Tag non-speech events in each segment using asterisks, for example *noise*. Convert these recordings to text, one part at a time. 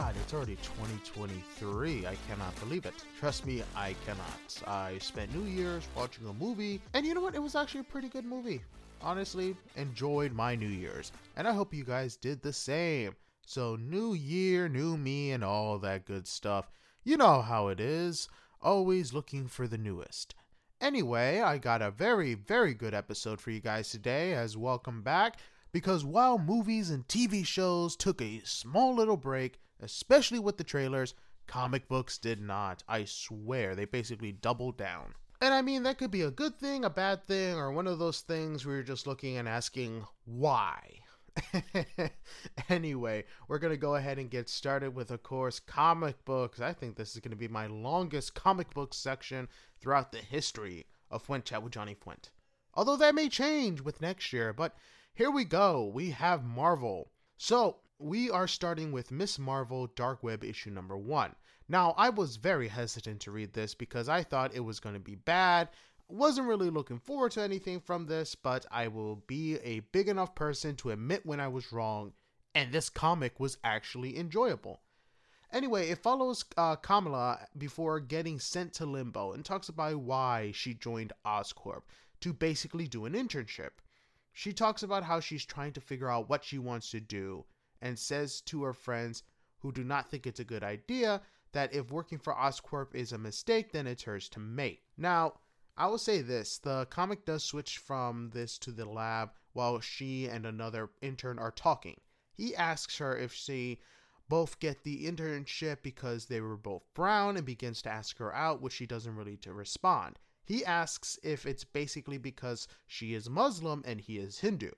god, it's already 2023. I cannot believe it. Trust me, I cannot. I spent New Year's watching a movie, and you know what? It was actually a pretty good movie. Honestly, enjoyed my New Year's, and I hope you guys did the same. So, new year, new me, and all that good stuff. You know how it is. Always looking for the newest. Anyway, I got a very, very good episode for you guys today, as welcome back because while movies and TV shows took a small little break, especially with the trailers, comic books did not. I swear, they basically doubled down. And I mean, that could be a good thing, a bad thing, or one of those things where you're just looking and asking, why? *laughs* anyway, we're going to go ahead and get started with, of course, comic books. I think this is going to be my longest comic book section throughout the history of Fuent Chat with Johnny Fuent. Although that may change with next year, but here we go. We have Marvel. So, we are starting with Miss Marvel Dark Web issue number one. Now, I was very hesitant to read this because I thought it was going to be bad. Wasn't really looking forward to anything from this, but I will be a big enough person to admit when I was wrong, and this comic was actually enjoyable. Anyway, it follows uh, Kamala before getting sent to Limbo and talks about why she joined Oscorp to basically do an internship. She talks about how she's trying to figure out what she wants to do and says to her friends who do not think it's a good idea that if working for Oscorp is a mistake, then it's hers to make. Now, I will say this the comic does switch from this to the lab while she and another intern are talking. He asks her if she both get the internship because they were both brown and begins to ask her out, which she doesn't really to respond. He asks if it's basically because she is Muslim and he is Hindu.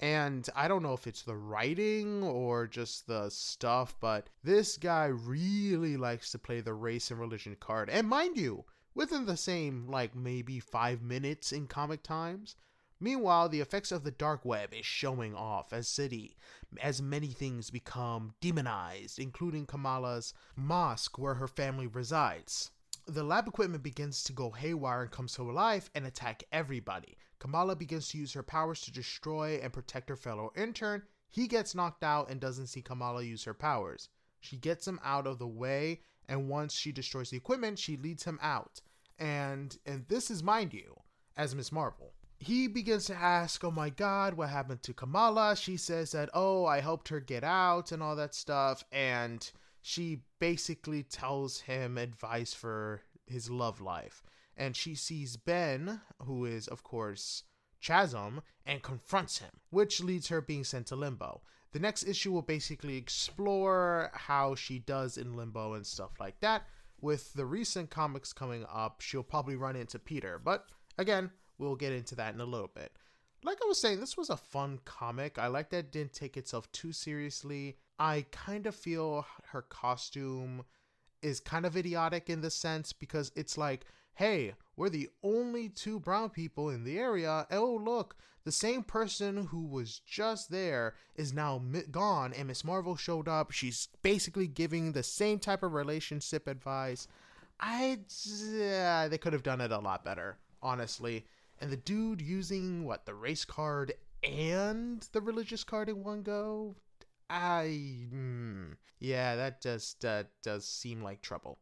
And I don't know if it's the writing or just the stuff, but this guy really likes to play the race and religion card. And mind you, within the same, like, maybe five minutes in comic times. Meanwhile, the effects of the dark web is showing off as city, as many things become demonized, including Kamala's mosque where her family resides the lab equipment begins to go haywire and comes to life and attack everybody. Kamala begins to use her powers to destroy and protect her fellow intern. He gets knocked out and doesn't see Kamala use her powers. She gets him out of the way, and once she destroys the equipment, she leads him out. And and this is mind you, as Miss Marvel. He begins to ask, "Oh my god, what happened to Kamala?" She says that, "Oh, I helped her get out and all that stuff." And she basically tells him advice for his love life. And she sees Ben, who is, of course, Chasm, and confronts him, which leads her being sent to Limbo. The next issue will basically explore how she does in Limbo and stuff like that. With the recent comics coming up, she'll probably run into Peter, but again, we'll get into that in a little bit. Like I was saying, this was a fun comic. I like that it didn't take itself too seriously. I kind of feel her costume is kind of idiotic in the sense because it's like, hey, we're the only two brown people in the area. Oh, look, the same person who was just there is now gone, and Miss Marvel showed up. She's basically giving the same type of relationship advice. I, yeah, they could have done it a lot better, honestly. And the dude using what the race card and the religious card in one go I. Mm, yeah, that just uh, does seem like trouble.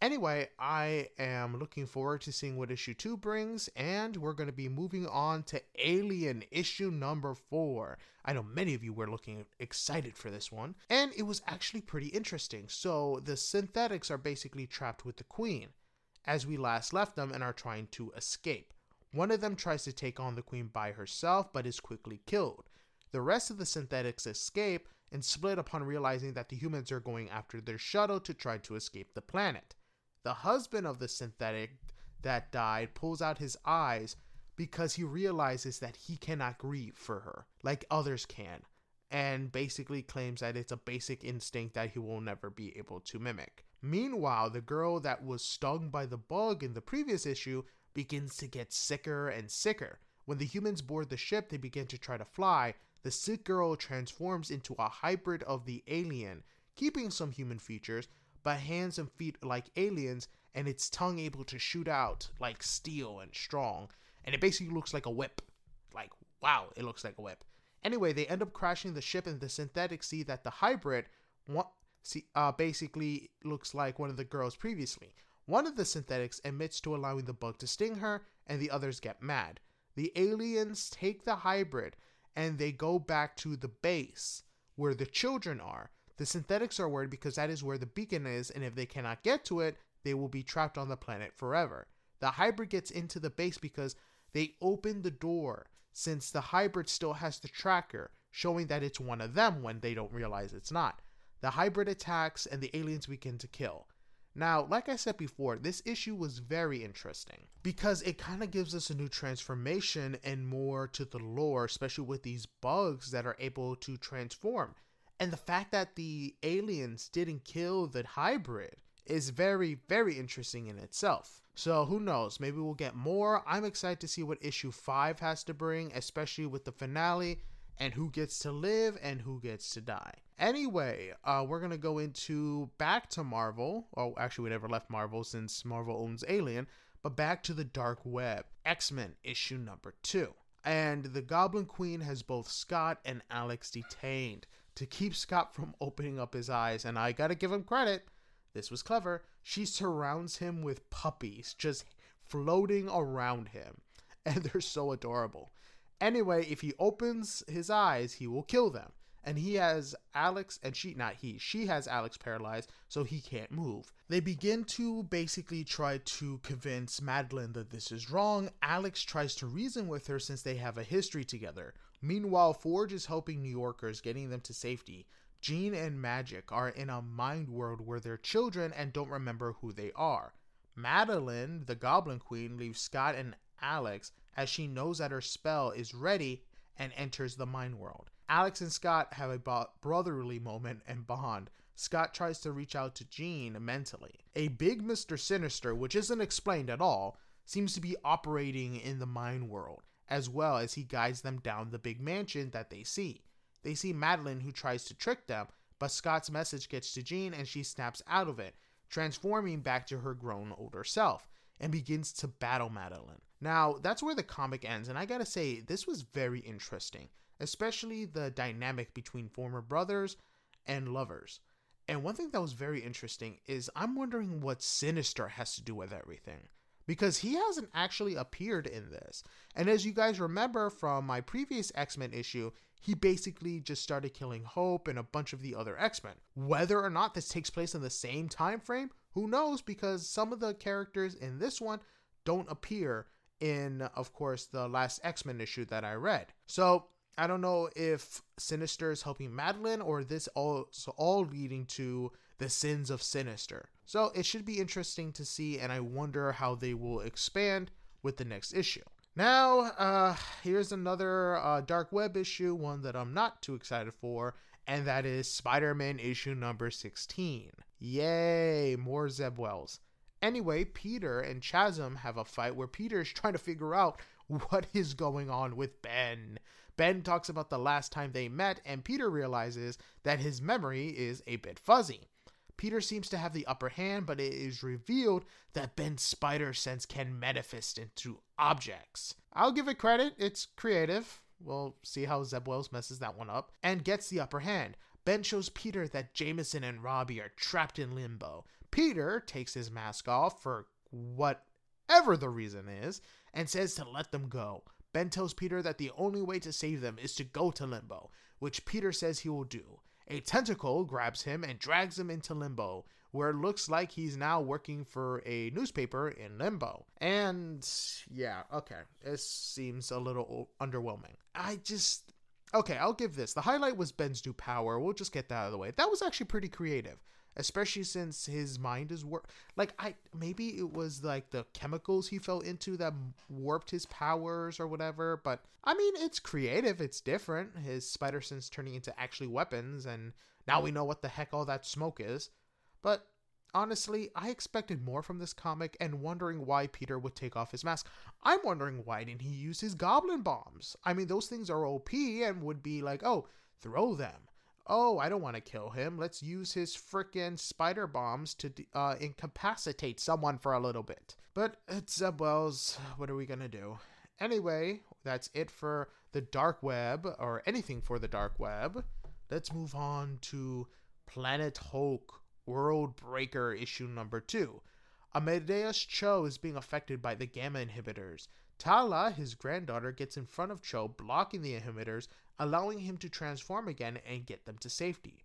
Anyway, I am looking forward to seeing what issue 2 brings, and we're going to be moving on to Alien issue number 4. I know many of you were looking excited for this one, and it was actually pretty interesting. So, the synthetics are basically trapped with the Queen, as we last left them, and are trying to escape. One of them tries to take on the Queen by herself, but is quickly killed. The rest of the synthetics escape, and split upon realizing that the humans are going after their shuttle to try to escape the planet. The husband of the synthetic that died pulls out his eyes because he realizes that he cannot grieve for her like others can, and basically claims that it's a basic instinct that he will never be able to mimic. Meanwhile, the girl that was stung by the bug in the previous issue begins to get sicker and sicker. When the humans board the ship, they begin to try to fly, the sick girl transforms into a hybrid of the alien, keeping some human features, but hands and feet like aliens, and its tongue able to shoot out like steel and strong. And it basically looks like a whip. Like, wow, it looks like a whip. Anyway, they end up crashing the ship, and the synthetics see that the hybrid one, see, uh, basically looks like one of the girls previously. One of the synthetics admits to allowing the bug to sting her, and the others get mad. The aliens take the hybrid and they go back to the base where the children are. The synthetics are worried because that is where the beacon is, and if they cannot get to it, they will be trapped on the planet forever. The hybrid gets into the base because they open the door, since the hybrid still has the tracker, showing that it's one of them when they don't realize it's not. The hybrid attacks, and the aliens begin to kill. Now, like I said before, this issue was very interesting because it kind of gives us a new transformation and more to the lore, especially with these bugs that are able to transform. And the fact that the aliens didn't kill the hybrid is very, very interesting in itself. So who knows? Maybe we'll get more. I'm excited to see what issue 5 has to bring, especially with the finale and who gets to live and who gets to die. Anyway, uh, we're gonna go into back to Marvel. Oh, actually, we never left Marvel since Marvel owns Alien, but back to the dark web. X Men issue number two. And the Goblin Queen has both Scott and Alex detained to keep Scott from opening up his eyes. And I gotta give him credit. This was clever. She surrounds him with puppies just floating around him. *laughs* And they're so adorable. Anyway, if he opens his eyes, he will kill them. And he has Alex, and she, not he, she has Alex paralyzed, so he can't move. They begin to basically try to convince Madeline that this is wrong. Alex tries to reason with her since they have a history together. Meanwhile, Forge is helping New Yorkers, getting them to safety. Jean and Magik are in a mind world where they're children and don't remember who they are. Madeline, the Goblin Queen, leaves Scott and Alex as she knows that her spell is ready and enters the mind world. Alex and Scott have a brotherly moment and bond. Scott tries to reach out to Jean mentally. A big Mr. Sinister, which isn't explained at all, seems to be operating in the mind world, as well as he guides them down the big mansion that they see. They see Madeline, who tries to trick them, but Scott's message gets to Jean and she snaps out of it, transforming back to her grown older self, and begins to battle Madeline. Now, that's where the comic ends, and I gotta say, this was very interesting, especially the dynamic between former brothers and lovers. And one thing that was very interesting is I'm wondering what Sinister has to do with everything. Because he hasn't actually appeared in this. And as you guys remember from my previous X Men issue, he basically just started killing Hope and a bunch of the other X Men. Whether or not this takes place in the same time frame, who knows? Because some of the characters in this one don't appear in, of course, the last X Men issue that I read. So I don't know if Sinister is helping Madeline or this all all leading to the sins of Sinister. So it should be interesting to see, and I wonder how they will expand with the next issue. Now, uh, here's another uh, Dark Web issue, one that I'm not too excited for, and that is Spider Man issue number 16. Yay, more Zeb Wells. Anyway, Peter and Chasm have a fight where Peter is trying to figure out *laughs* what is going on with Ben. Ben talks about the last time they met, and Peter realizes that his memory is a bit fuzzy. Peter seems to have the upper hand, but it is revealed that Ben's spider sense can manifest into objects. I'll give it credit, it's creative. We'll see how Zeb Wells messes that one up, and gets the upper hand. Ben shows Peter that Jameson and Robbie are trapped in limbo. Peter takes his mask off for whatever the reason is and says to let them go. Ben tells Peter that the only way to save them is to go to Limbo, which Peter says he will do. A tentacle grabs him and drags him into Limbo, where it looks like he's now working for a newspaper in Limbo. And yeah, okay, this seems a little underwhelming. I just. Okay, I'll give this. The highlight was Ben's new power. We'll just get that out of the way. That was actually pretty creative especially since his mind is warped. Like I maybe it was like the chemicals he fell into that warped his powers or whatever. But I mean, it's creative. It's different. His spider sense turning into actually weapons, and now we mm. know what the heck all that smoke is. But honestly, I expected more from this comic and wondering why Peter would take off his mask. I'm wondering why didn't he use his goblin bombs? I mean, those things are OP and would be like, oh, throw them oh, I don't want to kill him. Let's use his frickin' spider bombs to uh, incapacitate someone for a little bit. But it's Zeb Wells. What are we going to do? Anyway, that's it for the dark web, or anything for the dark web. Let's move on to Planet Hulk World Breaker issue number 2. Amadeus Cho is being affected by the gamma inhibitors. Tala, his granddaughter, gets in front of Cho, blocking the inhibitors, allowing him to transform again and get them to safety.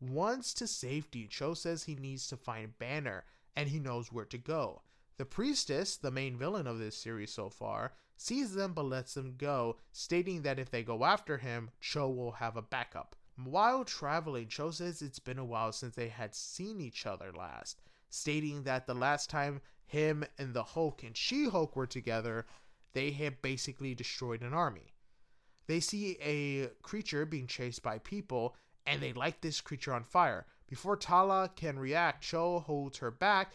Once to safety, Cho says he needs to find Banner and he knows where to go. The priestess, the main villain of this series so far, sees them but lets them go, stating that if they go after him, Cho will have a backup. While traveling, Cho says it's been a while since they had seen each other last, stating that the last time him and the Hulk and She Hulk were together, they have basically destroyed an army. They see a creature being chased by people, and they light this creature on fire. Before Tala can react, Cho holds her back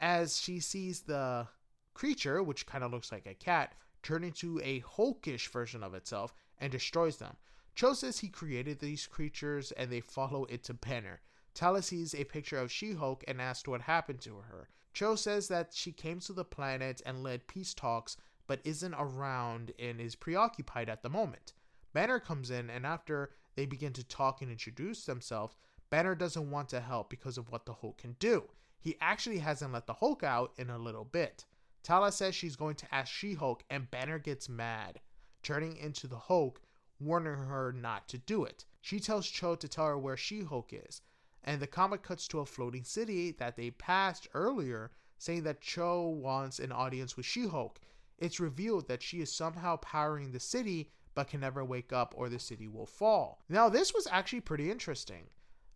as she sees the creature, which kind of looks like a cat, turn into a Hulkish version of itself and destroys them. Cho says he created these creatures and they follow it to Banner. Tala sees a picture of She Hulk and asks what happened to her. Cho says that she came to the planet and led peace talks, but isn't around and is preoccupied at the moment. Banner comes in, and after they begin to talk and introduce themselves, Banner doesn't want to help because of what the Hulk can do. He actually hasn't let the Hulk out in a little bit. Tala says she's going to ask She Hulk, and Banner gets mad, turning into the Hulk warning her not to do it. She tells Cho to tell her where She Hulk is, and the comic cuts to a floating city that they passed earlier, saying that Cho wants an audience with She Hulk. It's revealed that she is somehow powering the city but can never wake up or the city will fall. Now, this was actually pretty interesting.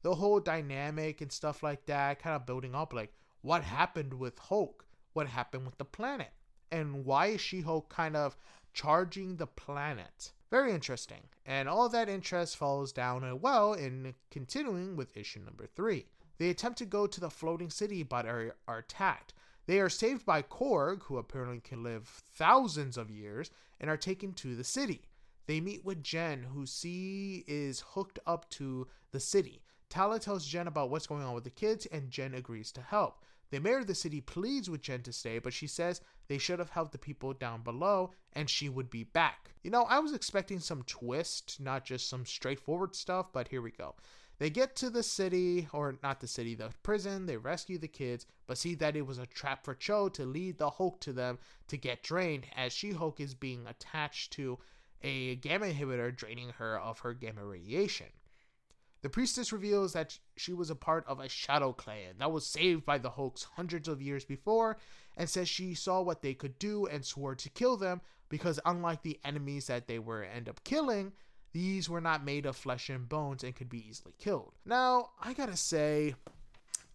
The whole dynamic and stuff like that, kind of building up like what happened with Hulk, what happened with the planet, and why is She Hulk kind of charging the planet? Very interesting. And all that interest falls down well in continuing with issue number three. They attempt to go to the floating city but are, are attacked. They are saved by Korg, who apparently can live thousands of years, and are taken to the city. They meet with Jen, who see is hooked up to the city. Tala tells Jen about what's going on with the kids, and Jen agrees to help. The mayor of the city pleads with Jen to stay, but she says they should have helped the people down below and she would be back. You know, I was expecting some twist, not just some straightforward stuff, but here we go. They get to the city, or not the city, the prison. They rescue the kids, but see that it was a trap for Cho to lead the Hulk to them to get drained, as She Hulk is being attached to a gamma inhibitor, draining her of her gamma radiation. The priestess reveals that she was a part of a shadow clan that was saved by the Hulks hundreds of years before, and says she saw what they could do and swore to kill them because, unlike the enemies that they were end up killing, these were not made of flesh and bones and could be easily killed. Now, I gotta say,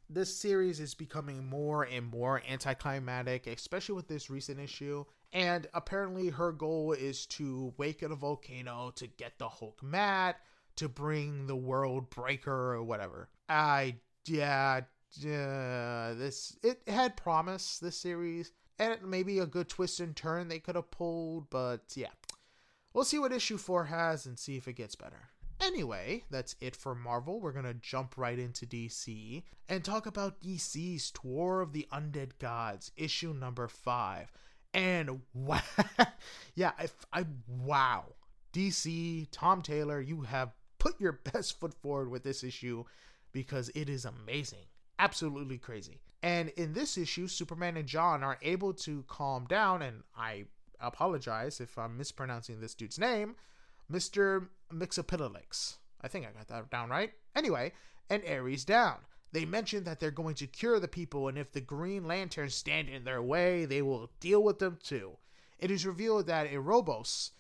this series is becoming more and more anticlimactic, especially with this recent issue. And apparently, her goal is to wake a volcano to get the Hulk mad to bring the world breaker or whatever. I yeah, yeah this it had promise this series and maybe a good twist and turn they could have pulled, but yeah. We'll see what issue 4 has and see if it gets better. Anyway, that's it for Marvel. We're going to jump right into DC and talk about DC's War of the Undead Gods, issue number 5. And *laughs* wow, yeah, I, I wow. DC, Tom Taylor, you have put your *laughs* best foot forward with this issue because it is amazing. Absolutely crazy. And in this issue, Superman and John are able to calm down, and I apologize if I'm mispronouncing this dude's name, Mr. Mxyzptlk. I think I got that down right. Anyway, and Ares down. They mention that they're going to cure the people, and if the Green Lanterns stand in their way, they will deal with them too. It is revealed that Erebos,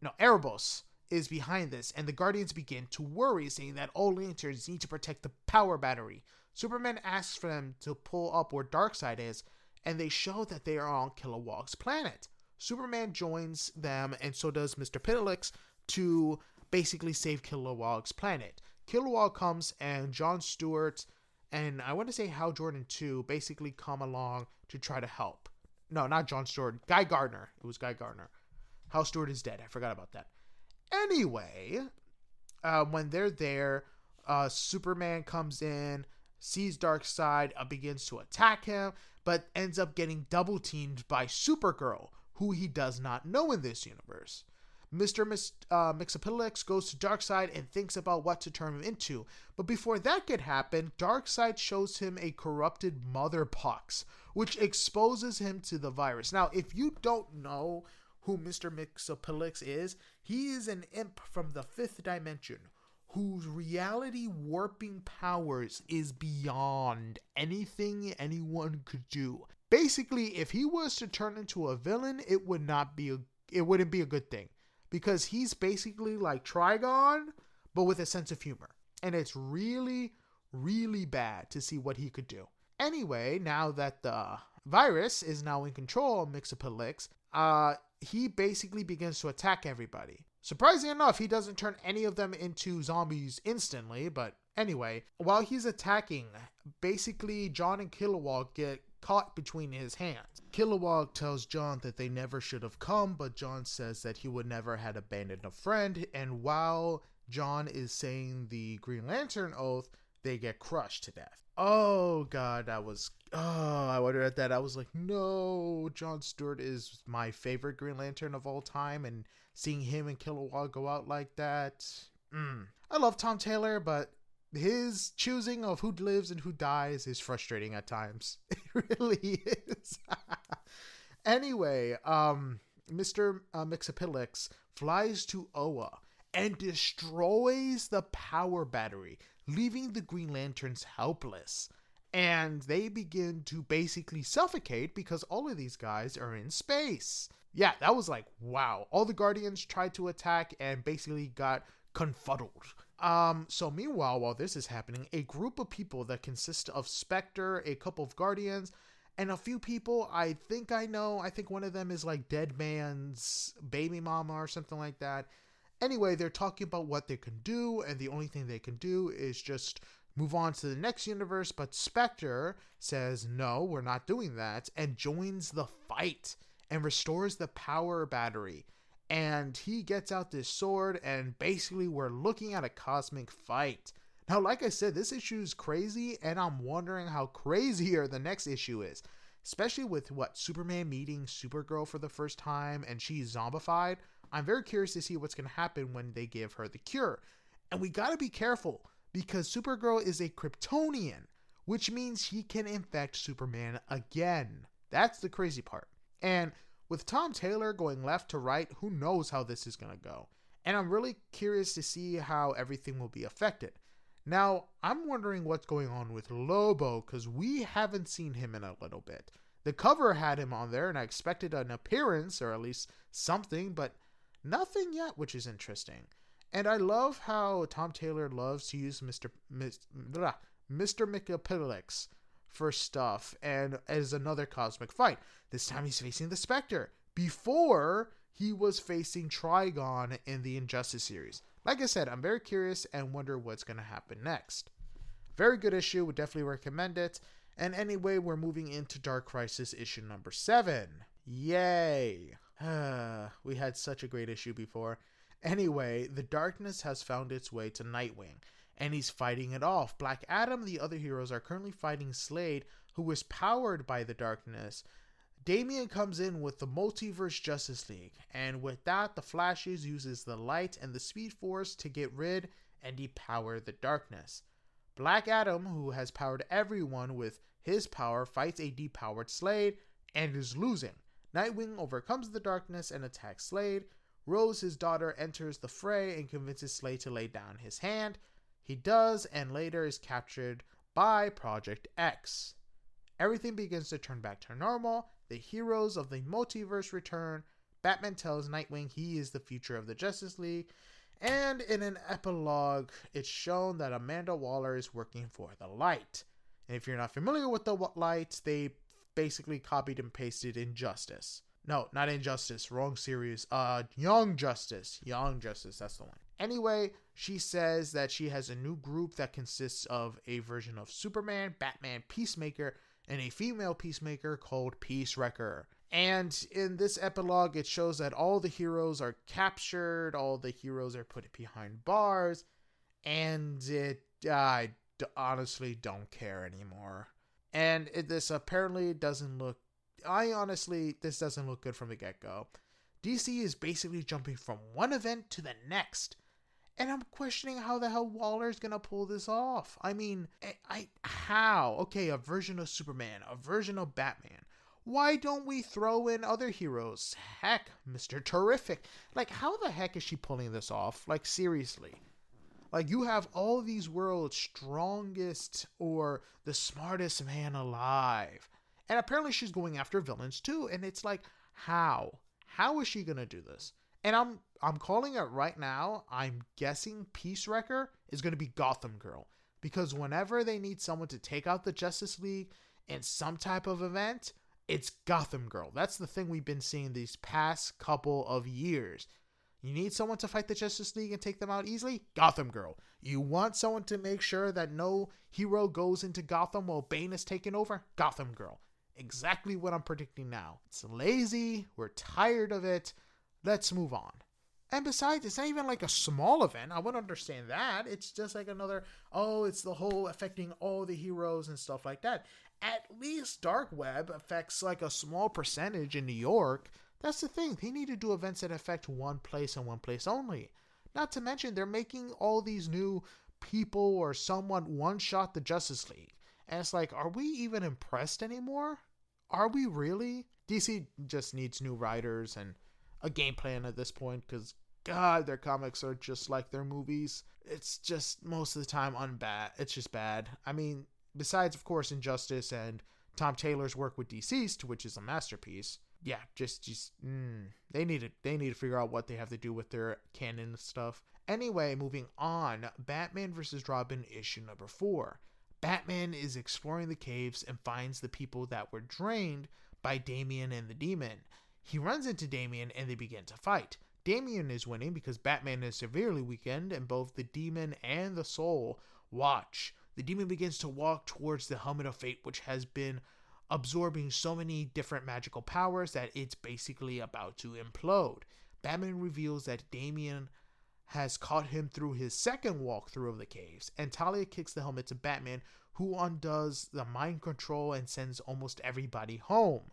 no, Erebos, is behind this, and the Guardians begin to worry, saying that all lanterns need to protect the power battery. Superman asks for them to pull up where Darkseid is, and they show that they are on Kilowog's planet. Superman joins them, and so does Mr. Pitilix, to basically save Kilowog's planet. Kilowog comes, and John Stewart and I want to say Hal Jordan too basically come along to try to help. No, not John Stewart. Guy Gardner. It was Guy Gardner. Hal Stewart is dead. I forgot about that. Anyway, uh, when they're there, uh, Superman comes in, sees Darkseid, uh, begins to attack him, but ends up getting double teamed by Supergirl, who he does not know in this universe. Mr. Mis- uh, Mxyzptlk goes to Darkseid and thinks about what to turn him into. But before that could happen, Darkseid shows him a corrupted Mother Box, which exposes him to the virus. Now, if you don't know who Mr. Mxyzptlk is, he is an imp from the fifth dimension whose reality warping powers is beyond anything anyone could do. Basically, if he was to turn into a villain, it would not be a it wouldn't be a good thing because he's basically like Trigon but with a sense of humor. And it's really really bad to see what he could do. Anyway, now that the virus is now in control of Mxyzptlk, uh he basically begins to attack everybody. Surprisingly enough, he doesn't turn any of them into zombies instantly, but anyway, while he's attacking, basically John and Kilowog get caught between his hands. Kilowog tells John that they never should have come, but John says that he would never had abandoned a friend, and while John is saying the Green Lantern oath, they get crushed to death. Oh god, that was oh I wondered at that. I was like, no, John Stewart is my favorite Green Lantern of all time, and seeing him and Kilowog go out like that. Mm. I love Tom Taylor, but his choosing of who lives and who dies is frustrating at times. *laughs* It really is. *laughs* anyway, um, Mr. Uh, Mxyzptlk flies to Oa and destroys the power battery, leaving the Green Lanterns helpless. And they begin to basically suffocate because all of these guys are in space yeah, that was like wow. All the Guardians tried to attack and basically got confuddled. Um, so meanwhile, while this is happening, a group of people that consist of Spectre, a couple of Guardians, and a few people I think I know. I think one of them is like Deadman's baby mama or something like that. Anyway, they're talking about what they can do, and the only thing they can do is just move on to the next universe. But Spectre says, no, we're not doing that, and joins the fight and restores the power battery. And he gets out this sword, and basically, we're looking at a cosmic fight. Now, like I said, this issue is crazy, and I'm wondering how crazier the next issue is. Especially with what Superman meeting Supergirl for the first time and she's zombified. I'm very curious to see what's going to happen when they give her the cure. And we got to be careful because Supergirl is a Kryptonian, which means he can infect Superman again. That's the crazy part. And with Tom Taylor going left to right, who knows how this is going to go. And I'm really curious to see how everything will be affected. Now, I'm wondering what's going on with Lobo because we haven't seen him in a little bit. The cover had him on there, and I expected an appearance or at least something, but nothing yet, which is interesting. And I love how Tom Taylor loves to use Mr. Mr. Mxyzptlk for stuff and as another cosmic fight. This time he's facing the Spectre. Before he was facing Trigon in the Injustice series. Like I said, I'm very curious and wonder what's going to happen next. Very good issue, would definitely recommend it. And anyway, we're moving into Dark Crisis issue number 7. Yay! *sighs* we had such a great issue before. Anyway, the darkness has found its way to Nightwing, and he's fighting it off. Black Adam and the other heroes are currently fighting Slade, who is powered by the darkness. Damian comes in with the Multiverse Justice League, and with that, the Flashes uses the light and the Speed Force to get rid and depower the darkness. Black Adam, who has powered everyone with his power, fights a depowered Slade and is losing. Nightwing overcomes the darkness and attacks Slade. Rose, his daughter, enters the fray and convinces Slade to lay down his hand. He does, and later is captured by Project X. Everything begins to turn back to normal. The heroes of the multiverse return. Batman tells Nightwing he is the future of the Justice League. And in an epilogue, it's shown that Amanda Waller is working for the Light. And if you're not familiar with the Light, they basically copied and pasted Injustice. No, not Injustice, wrong series. Uh, Young Justice. Young Justice, that's the one. Anyway, she says that she has a new group that consists of a version of Superman, Batman, Peacemaker, and a female Peacemaker called Peace Wrecker. And in this epilogue, it shows that all the heroes are captured, all the heroes are put behind bars, and it, I honestly don't care anymore. And it, this apparently doesn't look, I honestly, this doesn't look good from the get go. DC is basically jumping from one event to the next. And I'm questioning how the hell Waller's gonna pull this off. I mean, I, I how? Okay, a version of Superman, a version of Batman. Why don't we throw in other heroes? Heck, Mr. Terrific. Like, how the heck is she pulling this off? Like, seriously. Like, you have all these world's strongest or the smartest man alive. And apparently she's going after villains too. And it's like, how? How is she gonna do this? And I'm I'm calling it right now. I'm guessing Peace Wrecker is gonna be Gotham Girl. Because whenever they need someone to take out the Justice League in some type of event, it's Gotham Girl. That's the thing we've been seeing these past couple of years. You need someone to fight the Justice League and take them out easily? Gotham Girl. You want someone to make sure that no hero goes into Gotham while Bane is taking over? Gotham Girl. Exactly what I'm predicting now. It's lazy. We're tired of it. Let's move on. And besides, it's not even like a small event. I wouldn't understand that. It's just like another, oh, it's the whole affecting all the heroes and stuff like that. At least Dark Web affects like a small percentage in New York. That's the thing. They need to do events that affect one place and one place only. Not to mention, they're making all these new people or someone one shot the Justice League. And it's like, are we even impressed anymore? Are we really? DC just needs new writers and a game plan at this point because God, their comics are just like their movies. It's just most of the time unbad. It's just bad. I mean, besides of course Injustice and Tom Taylor's work with DCeased, which is a masterpiece. Yeah, just just mm, they need to they need to figure out what they have to do with their canon stuff. Anyway, moving on, Batman vs. Robin issue number 4. Batman is exploring the caves and finds the people that were drained by Damian and the demon. He runs into Damian and they begin to fight. Damian is winning because Batman is severely weakened, and both the demon and the soul watch. The demon begins to walk towards the helmet of fate, which has been absorbing so many different magical powers that it's basically about to implode. Batman reveals that Damian has caught him through his second walkthrough of the caves, and Talia kicks the helmet to Batman, who undoes the mind control and sends almost everybody home.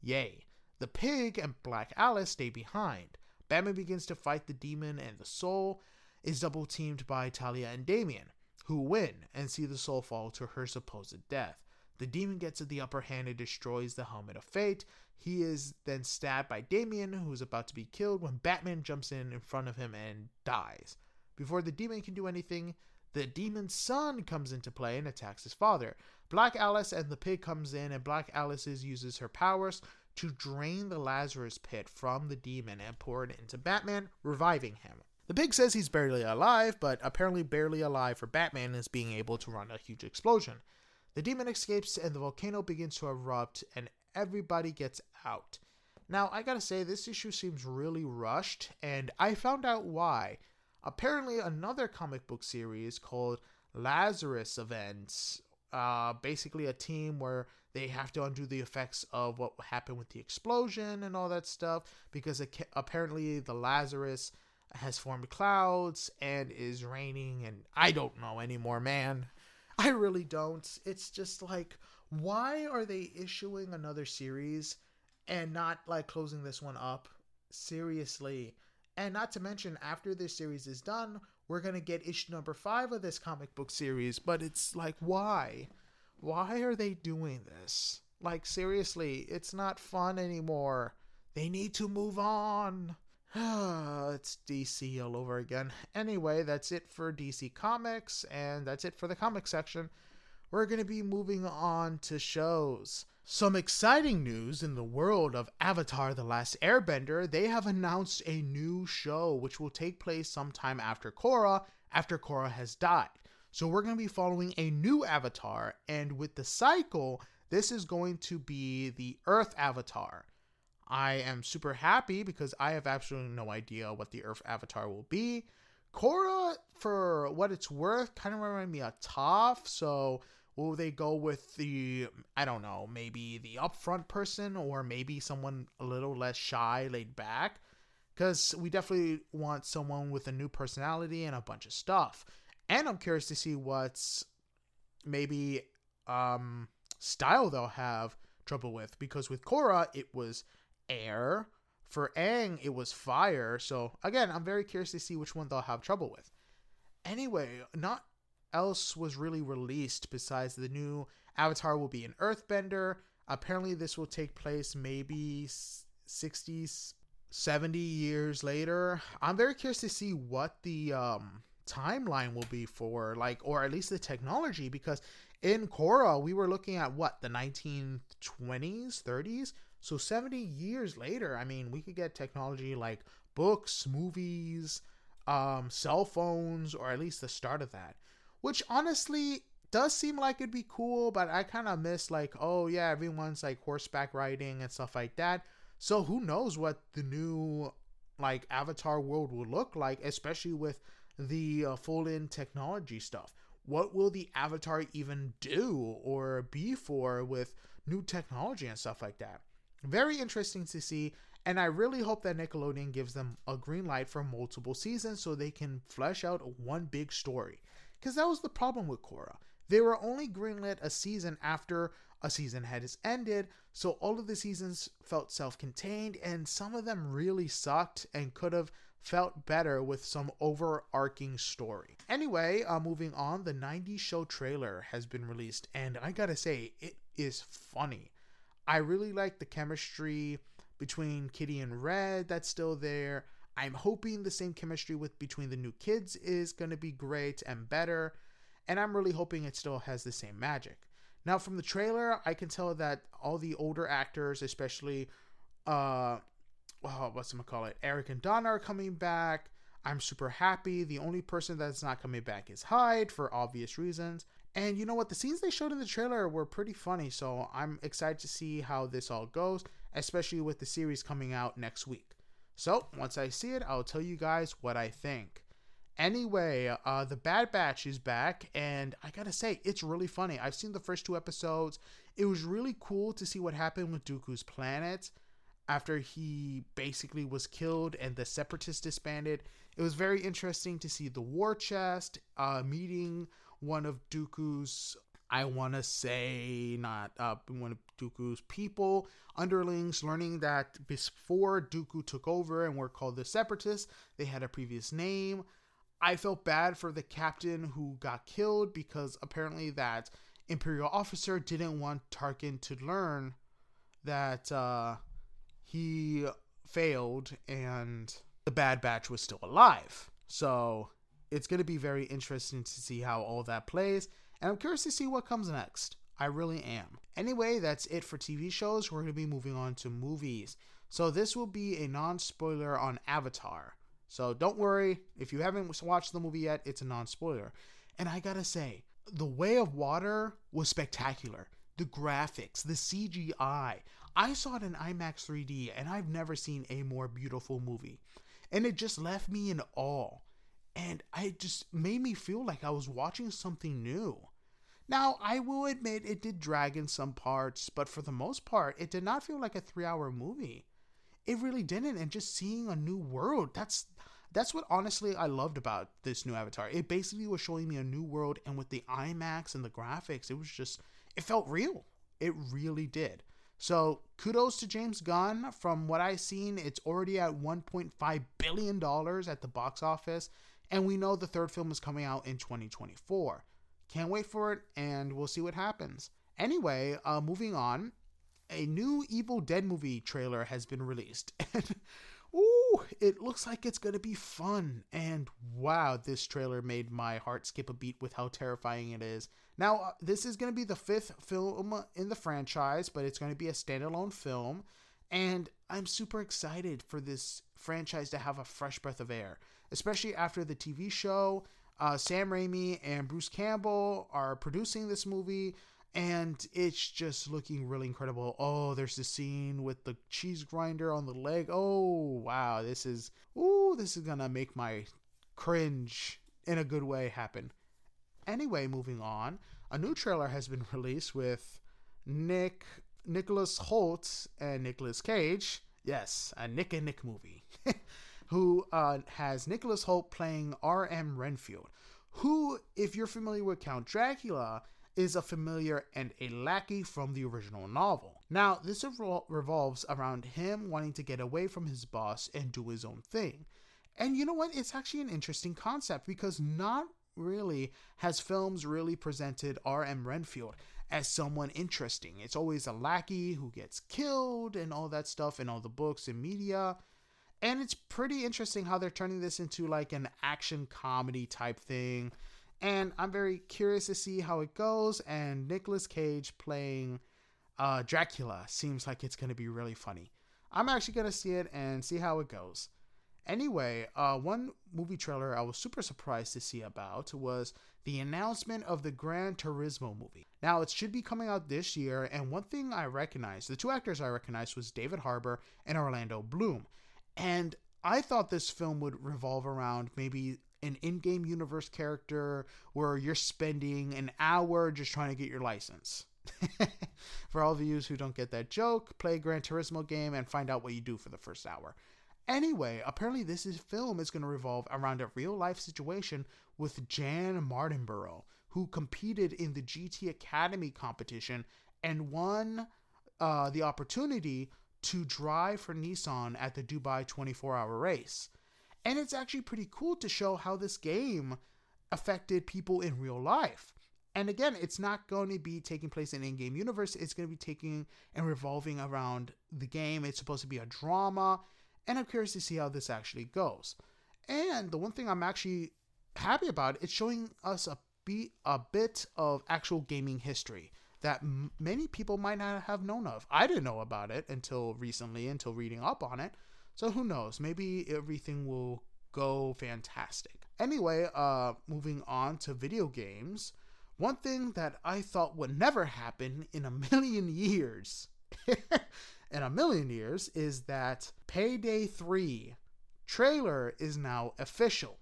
Yay. The pig and Black Alice stay behind. Batman begins to fight the demon, and the soul is double teamed by Talia and Damian, who win and see the soul fall to her supposed death. The demon gets the upper hand and destroys the helmet of fate. He is then stabbed by Damian, who is about to be killed, when Batman jumps in in front of him and dies. Before the demon can do anything, the demon's son comes into play and attacks his father. Black Alice and the pig comes in, and Black Alice uses her powers to drain the Lazarus pit from the demon and pour it into Batman, reviving him. The pig says he's barely alive, but apparently barely alive for Batman is being able to run a huge explosion. The demon escapes and the volcano begins to erupt and everybody gets out. Now, I gotta say, this issue seems really rushed, and I found out why. Apparently, another comic book series called Lazarus Events, uh, basically a team where they have to undo the effects of what happened with the explosion and all that stuff because it, apparently the Lazarus has formed clouds and is raining and I don't know anymore, man. I really don't. It's just like why are they issuing another series and not like closing this one up? Seriously. And not to mention after this series is done, we're going to get issue number 5 of this comic book series, but it's like why? Why are they doing this? Like, seriously, it's not fun anymore. They need to move on. *sighs* it's DC all over again. Anyway, that's it for DC Comics, and that's it for the comic section. We're going to be moving on to shows. Some exciting news in the world of Avatar The Last Airbender. They have announced a new show which will take place sometime after Korra, after Korra has died. So we're going to be following a new avatar, and with the cycle, this is going to be the Earth avatar. I am super happy because I have absolutely no idea what the Earth avatar will be. Korra, for what it's worth, kind of reminded me of Toph, so will they go with the, I don't know, maybe the upfront person or maybe someone a little less shy, laid back? Because we definitely want someone with a new personality and a bunch of stuff and I'm curious to see what's maybe um, style they'll have trouble with because with Korra it was air, For Aang, it was fire. So again, I'm very curious to see which one they'll have trouble with. Anyway, not else was really released besides the new Avatar will be an Earthbender. Apparently, this will take place maybe 60s, 70 years later. I'm very curious to see what the um, timeline will be for, like, or at least the technology, because in Korra, we were looking at what, the 1920s, 30s? So 70 years later, I mean, we could get technology like books, movies, um, cell phones, or at least the start of that. Which honestly does seem like it'd be cool, but I kind of miss like, oh yeah, everyone's like horseback riding and stuff like that. So who knows what the new like Avatar world will look like, especially with the uh, full in technology stuff. What will the Avatar even do or be for with new technology and stuff like that? Very interesting to see. And I really hope that Nickelodeon gives them a green light for multiple seasons so they can flesh out one big story. Because that was the problem with Korra. They were only greenlit a season after a season had ended, so all of the seasons felt self contained, and some of them really sucked and could have felt better with some overarching story. Anyway, uh, moving on, the 90s show trailer has been released, and I gotta say, it is funny. I really like the chemistry between Kitty and Red that's still there. I'm hoping the same chemistry with between the new kids is to be great and better, and I'm really hoping it still has the same magic. Now, from the trailer, I can tell that all the older actors, especially, uh, oh, what's gonna call it, Eric and Donna are coming back. I'm super happy. The only person that's not coming back is Hyde for obvious reasons. And you know what? The scenes they showed in the trailer were pretty funny, so I'm excited to see how this all goes, especially with the series coming out next week. So, once I see it, I'll tell you guys what I think. Anyway, uh, the Bad Batch is back, and I gotta say, it's really funny. I've seen the first two episodes. It was really cool to see what happened with Dooku's planet after he basically was killed and the Separatists disbanded. It was very interesting to see the war chest, uh, meeting one of Dooku's, I want to say, not uh, one of Dooku's people, underlings, learning that before Dooku took over and were called the Separatists, they had a previous name. I felt bad for the captain who got killed because apparently that Imperial officer didn't want Tarkin to learn that uh, he failed and the Bad Batch was still alive. So it's going to be very interesting to see how all that plays, and I'm curious to see what comes next. I really am. Anyway, that's it for TV shows. We're going to be moving on to movies. So this will be a non spoiler on Avatar. So don't worry, if you haven't watched the movie yet, it's a non spoiler. And I gotta say, The Way of Water was spectacular. The graphics, the CGI. I saw it in IMAX 3D, and I've never seen a more beautiful movie. And it just left me in awe and it just made me feel like I was watching something new. Now, I will admit it did drag in some parts, but for the most part, it did not feel like a three hour movie. It really didn't, and just seeing a new world, that's that's what honestly I loved about this new Avatar. It basically was showing me a new world, and with the IMAX and the graphics, it was just it felt real. It really did. So kudos to James Gunn. From what I've seen, it's already at 1.5 billion dollars at the box office and we know the third film is coming out in 2024. Can't wait for it, and we'll see what happens. Anyway, uh, moving on, a new Evil Dead movie trailer has been released. *laughs* ooh, it looks like it's going to be fun. And wow, this trailer made my heart skip a beat with how terrifying it is. Now, uh, this is going to be the fifth film in the franchise, but it's going to be a standalone film. And I'm super excited for this franchise to have a fresh breath of air especially after the TV show. Uh, Sam Raimi and Bruce Campbell are producing this movie, and it's just looking really incredible. Oh, there's the scene with the cheese grinder on the leg. Oh, wow, this is ooh, this is gonna make my cringe in a good way happen. Anyway, moving on, a new trailer has been *laughs* released with Nick Nicholas Hoult and Nicolas Cage. Yes, a Nick and Nick movie. *laughs* who uh, has Nicholas Hoult playing R.M. Renfield, who, if you're familiar with Count Dracula, is a familiar and a lackey from the original novel. Now, this revol- revolves around him wanting to get away from his boss and do his own thing. And you know what? It's actually an interesting concept because not really has films really presented R.M. Renfield as someone interesting. It's always a lackey who gets killed and all that stuff in all the books and media. And it's pretty interesting how they're turning this into like an action comedy type thing. And I'm very curious to see how it goes. And Nicolas Cage playing uh, Dracula seems like it's going to be really funny. I'm actually going to see it and see how it goes. Anyway, uh, one movie trailer I was super surprised to see about was the announcement of the Gran Turismo movie. Now, it should be coming out this year, and one thing I recognized, the two actors I recognized was David Harbour and Orlando Bloom. And I thought this film would revolve around maybe an in game universe character where you're spending an hour just trying to get your license. *laughs* for all of you who don't get that joke, play a Gran Turismo game and find out what you do for the first hour. Anyway, apparently this is, film is going to revolve around a real life situation with Jann Mardenborough, who competed in the GT Academy competition and won uh, the opportunity to drive for Nissan at the Dubai 24 hour race. And it's actually pretty cool to show how this game affected people in real life. And again, it's not going to be taking place in in-game universe. It's going to be taking and revolving around the game. It's supposed to be a drama, and I'm curious to see how this actually goes. And the one thing I'm actually happy about, it's showing us a be a bit of actual gaming history that m- many people might not have known of. I didn't know about it until recently, until reading up on it. So who knows? Maybe everything will go fantastic. Anyway, uh, moving on to video games. One thing that I thought would never happen in a *laughs* million years, *laughs* in a million years, is that Payday 3 trailer is now official.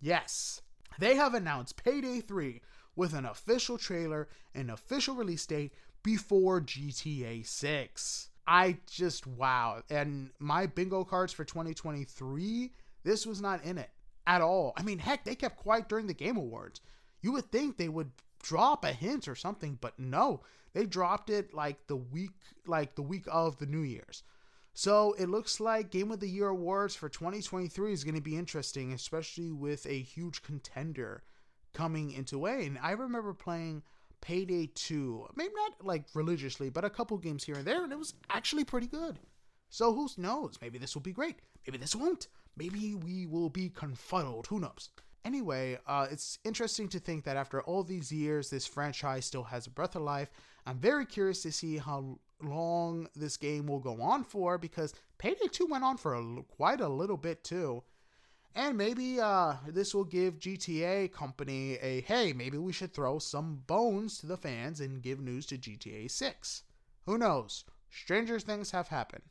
Yes, they have announced Payday 3 with an official trailer and official release date before GTA 6. I just wow. And my bingo cards for 2023, this was not in it at all. I mean, heck, they kept quiet during the Game Awards. You would think they would drop a hint or something, but no. They dropped it like the week like the week of the New Year's. So it looks like Game of the Year awards for 2023 is going to be interesting, especially with a huge contender coming into way. And I remember playing Payday 2, maybe not like religiously, but a couple games here and there, and it was actually pretty good. So who knows? Maybe this will be great. Maybe this won't. Maybe we will be confuddled. Who knows? Anyway, uh, it's interesting to think that after all these years, this franchise still has a breath of life. I'm very curious to see how long this game will go on for because Payday 2 went on for a, quite a little bit too. And maybe uh, this will give GTA Company a hey, maybe we should throw some bones to the fans and give news to GTA 6. Who knows? Stranger things have happened.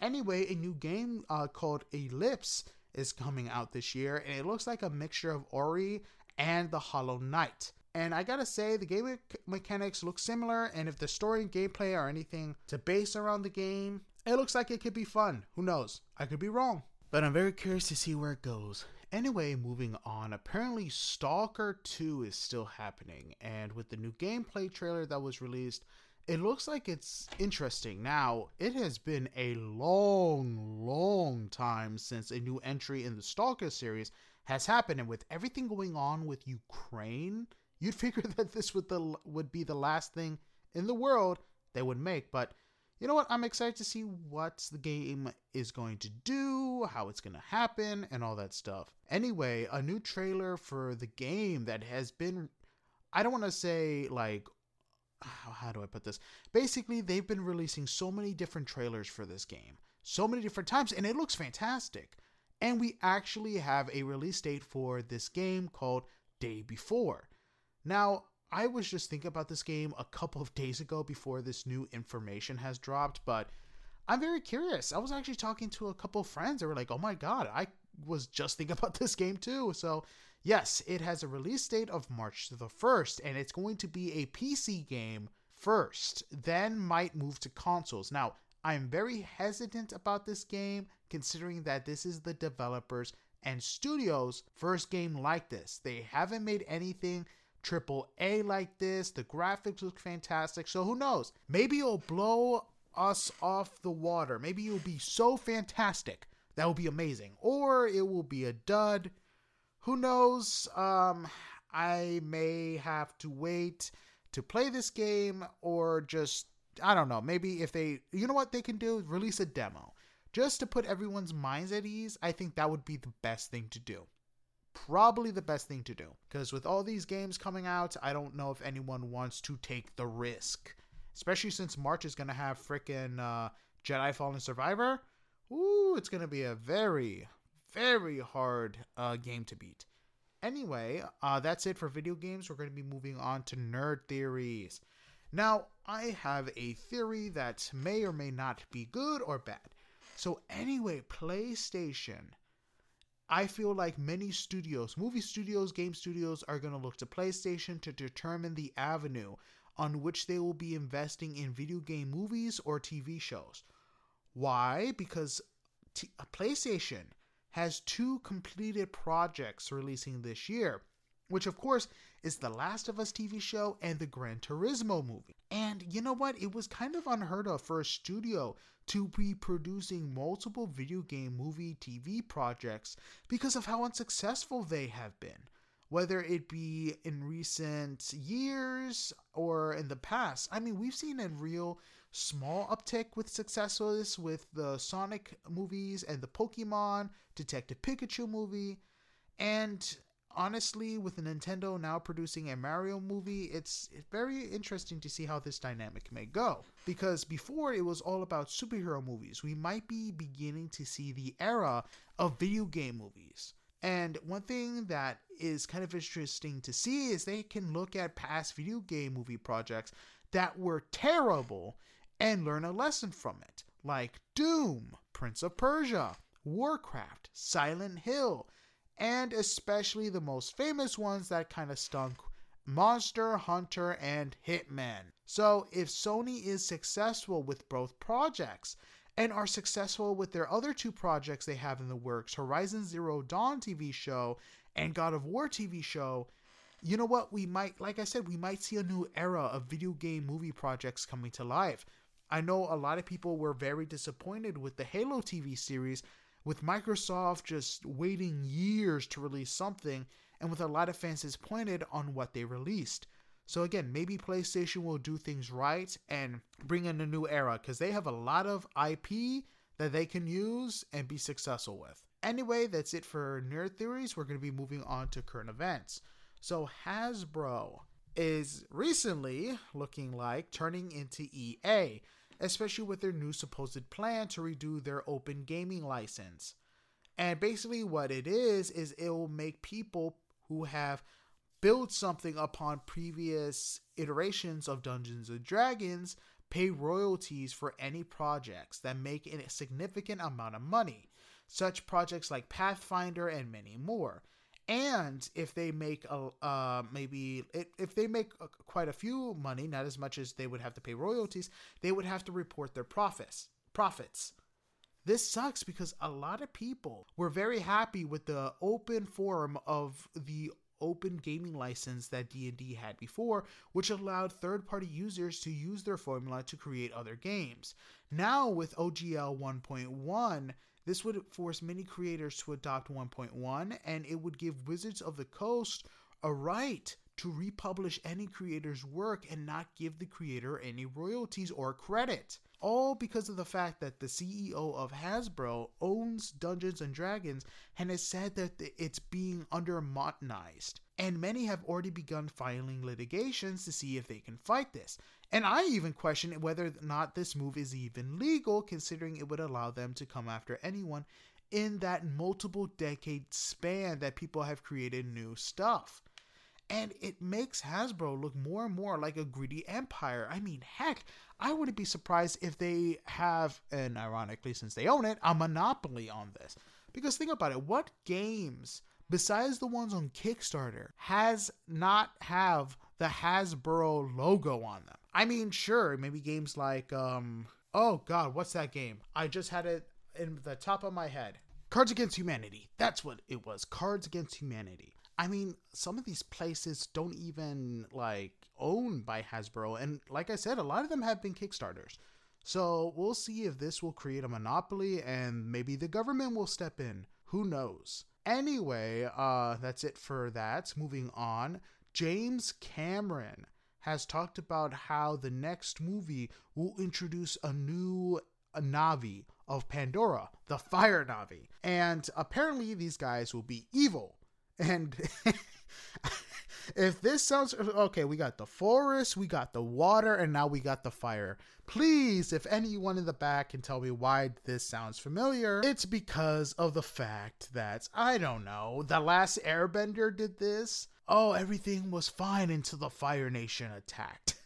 Anyway, a new game uh, called Ellipse is coming out this year, and it looks like a mixture of Ori and the Hollow Knight. And I gotta say, the game mechanics look similar, and if the story and gameplay are anything to base around the game, it looks like it could be fun. Who knows? I could be wrong. But I'm very curious to see where it goes. Anyway, moving on. Apparently, Stalker 2 is still happening, and with the new gameplay trailer that was released, it looks like it's interesting. Now, it has been a long, long time since a new entry in the Stalker series has happened, and with everything going on with Ukraine, you'd *laughs* figure that this would the would be the last thing in the world they would make. But you know what? I'm excited to see what the game is going to do, how it's going to happen, and all that stuff. Anyway, a new trailer for the game that has been, I don't want to say like, how, do I put this? Basically, they've been releasing so many different trailers for this game, so many different times, and it looks fantastic. And we actually have a release date for this game called Day Before. Now, I was just thinking about this game a couple of days ago before this new information has dropped, but I'm very curious. I was actually talking to a couple of friends that were like, oh my god, I was just thinking *laughs* about this game too. So, yes, it has a release date of March the 1st, and it's going to be a PC game first, then might move to consoles. Now, I'm very hesitant about this game considering that this is the developers and studios' first game like this. They haven't made anything triple A like this. The graphics look fantastic. So who knows? Maybe it'll blow us off the water. Maybe it'll be so fantastic. That will be amazing. Or it will be a dud. Who knows? Um I may have to wait to play this game or just I don't know. Maybe if they you know what they can do? Release a demo. Just to put everyone's minds at ease, I think that would be the best thing to do probably the best thing to do. Because with all these games coming out, I don't know if anyone wants to take the risk. Especially since March is going to have freaking uh, Jedi Fallen Survivor. Ooh, it's going to be a very, very hard uh, game to beat. Anyway, uh, that's it for video games. We're going to be moving on to nerd theories. Now, I have a theory that may or may not be good or bad. So, anyway, PlayStation I feel like many studios, movie studios, game studios, are going to look to PlayStation to determine the avenue on which they will be investing in video game movies or TV shows. Why? Because t- PlayStation has two completed projects releasing this year, which of course is the Last of Us TV show and the Gran Turismo movie. And you know what? It was kind of unheard of for a studio to be producing multiple video game, movie, TV projects because of how unsuccessful they have been. Whether it be in recent years or in the past. I mean, we've seen a real small uptick with successes with the Sonic movies and the Pokemon, Detective Pikachu movie. And honestly, with Nintendo now producing a Mario movie, it's, very interesting to see how this dynamic may go. Because before it was all about superhero movies, we might be beginning to see the era of video game movies. And one thing that is kind of interesting to see is they can look at past video game movie projects that were terrible and learn a lesson from it, like Doom, Prince of Persia, Warcraft, Silent Hill, and especially the most famous ones that kind of stunk Monster Hunter and Hitman. So, if Sony is successful with both projects and are successful with their other two projects they have in the works Horizon Zero Dawn TV show and God of War TV show you know what? We might, like I said, we might see a new era of video game movie projects coming to life. I know a lot of people were very disappointed with the Halo TV series with Microsoft just waiting years to release something, and with a lot of fans disappointed on what they released. So again, maybe PlayStation will do things right and bring in a new era because they have a lot of IP that they can use and be successful with. Anyway, that's it for nerd theories. We're going to be moving on to current events. So Hasbro is recently looking like turning into EA especially with their new supposed plan to redo their open gaming license. And basically, what it is, is it will make people who have built something upon previous iterations of Dungeons and Dragons pay royalties for any projects that make a significant amount of money, such projects like Pathfinder and many more and if they make a uh, maybe if they make quite a few money, not as much as they would have to pay royalties, they would have to report their profits. Profits. This sucks because a lot of people were very happy with the open form of the open gaming license that D&D had before, which allowed third-party users to use their formula to create other games. Now with OGL 1.1, this would force many creators to adopt 1.1, and it would give Wizards of the Coast a right to republish any creator's work and not give the creator any royalties or credit. All because of the fact that the CEO of Hasbro owns Dungeons and Dragons and has said that it's being undermonetized. And many have already begun filing litigations to see if they can fight this. And I even question whether or not this move is even legal, considering it would allow them to come after anyone in that multiple decade span that people have created new stuff. And it makes Hasbro look more and more like a greedy empire. I mean, heck, I wouldn't be surprised if they have, and ironically, since they own it, a monopoly on this. Because think about it what games, besides the ones on Kickstarter, has not have the Hasbro logo on them? I mean, sure, maybe games like um oh god, what's that game? I just had it in the top of my head. Cards Against Humanity. That's what it was. Cards Against Humanity. I mean, some of these places don't even like own by Hasbro, and like I said, a lot of them have been Kickstarters. So we'll see if this will create a monopoly, and maybe the government will step in. Who knows? Anyway, uh, that's it for that. Moving on, James Cameron has talked about how the next movie will introduce a new a Navi of Pandora, the Fire Navi. And apparently these guys will be evil. And *laughs* if this sounds okay, we got the forest, we got the water, and now we got the fire. Please, if anyone in the back can tell me why this sounds familiar, it's because of the fact that, I don't know, the last airbender did this. Oh, everything was fine until the Fire Nation attacked.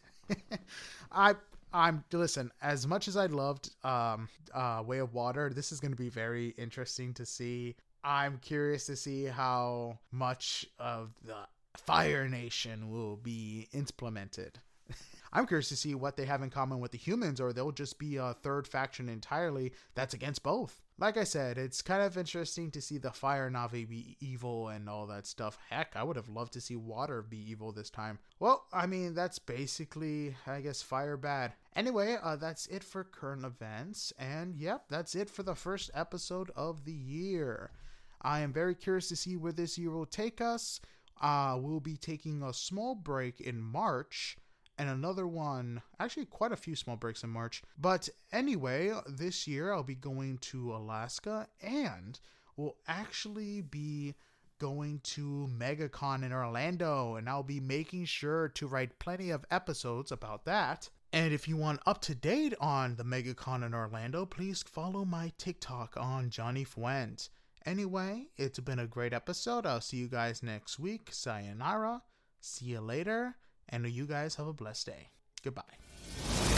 *laughs* I I'm listen. As much as I loved um, uh, Way of Water, this is going to be very interesting to see. I'm curious to see how much of the Fire Nation will be implemented. *laughs* I'm curious to see what they have in common with the humans, or they'll just be a third faction entirely that's against both. Like I said, it's kind of interesting to see the Fire Navi be evil and all that stuff. Heck, I would have loved to see Water be evil this time. Well, I mean, that's basically, I guess, Fire bad. Anyway, uh, that's it for current events, and yep, that's it for the first episode of the year. I am very curious to see where this year will take us. Uh, we'll be taking a small break in March and another one, actually, quite a few small breaks in March. But anyway, this year I'll be going to Alaska and will actually be going to MegaCon in Orlando, and I'll be making sure to write plenty of episodes about that. And if you want up to date on the MegaCon in Orlando, please follow my TikTok on Johnny Fuent. Anyway, it's been a great episode. I'll see you guys next week. Sayonara. See you later. And you guys have a blessed day. Goodbye.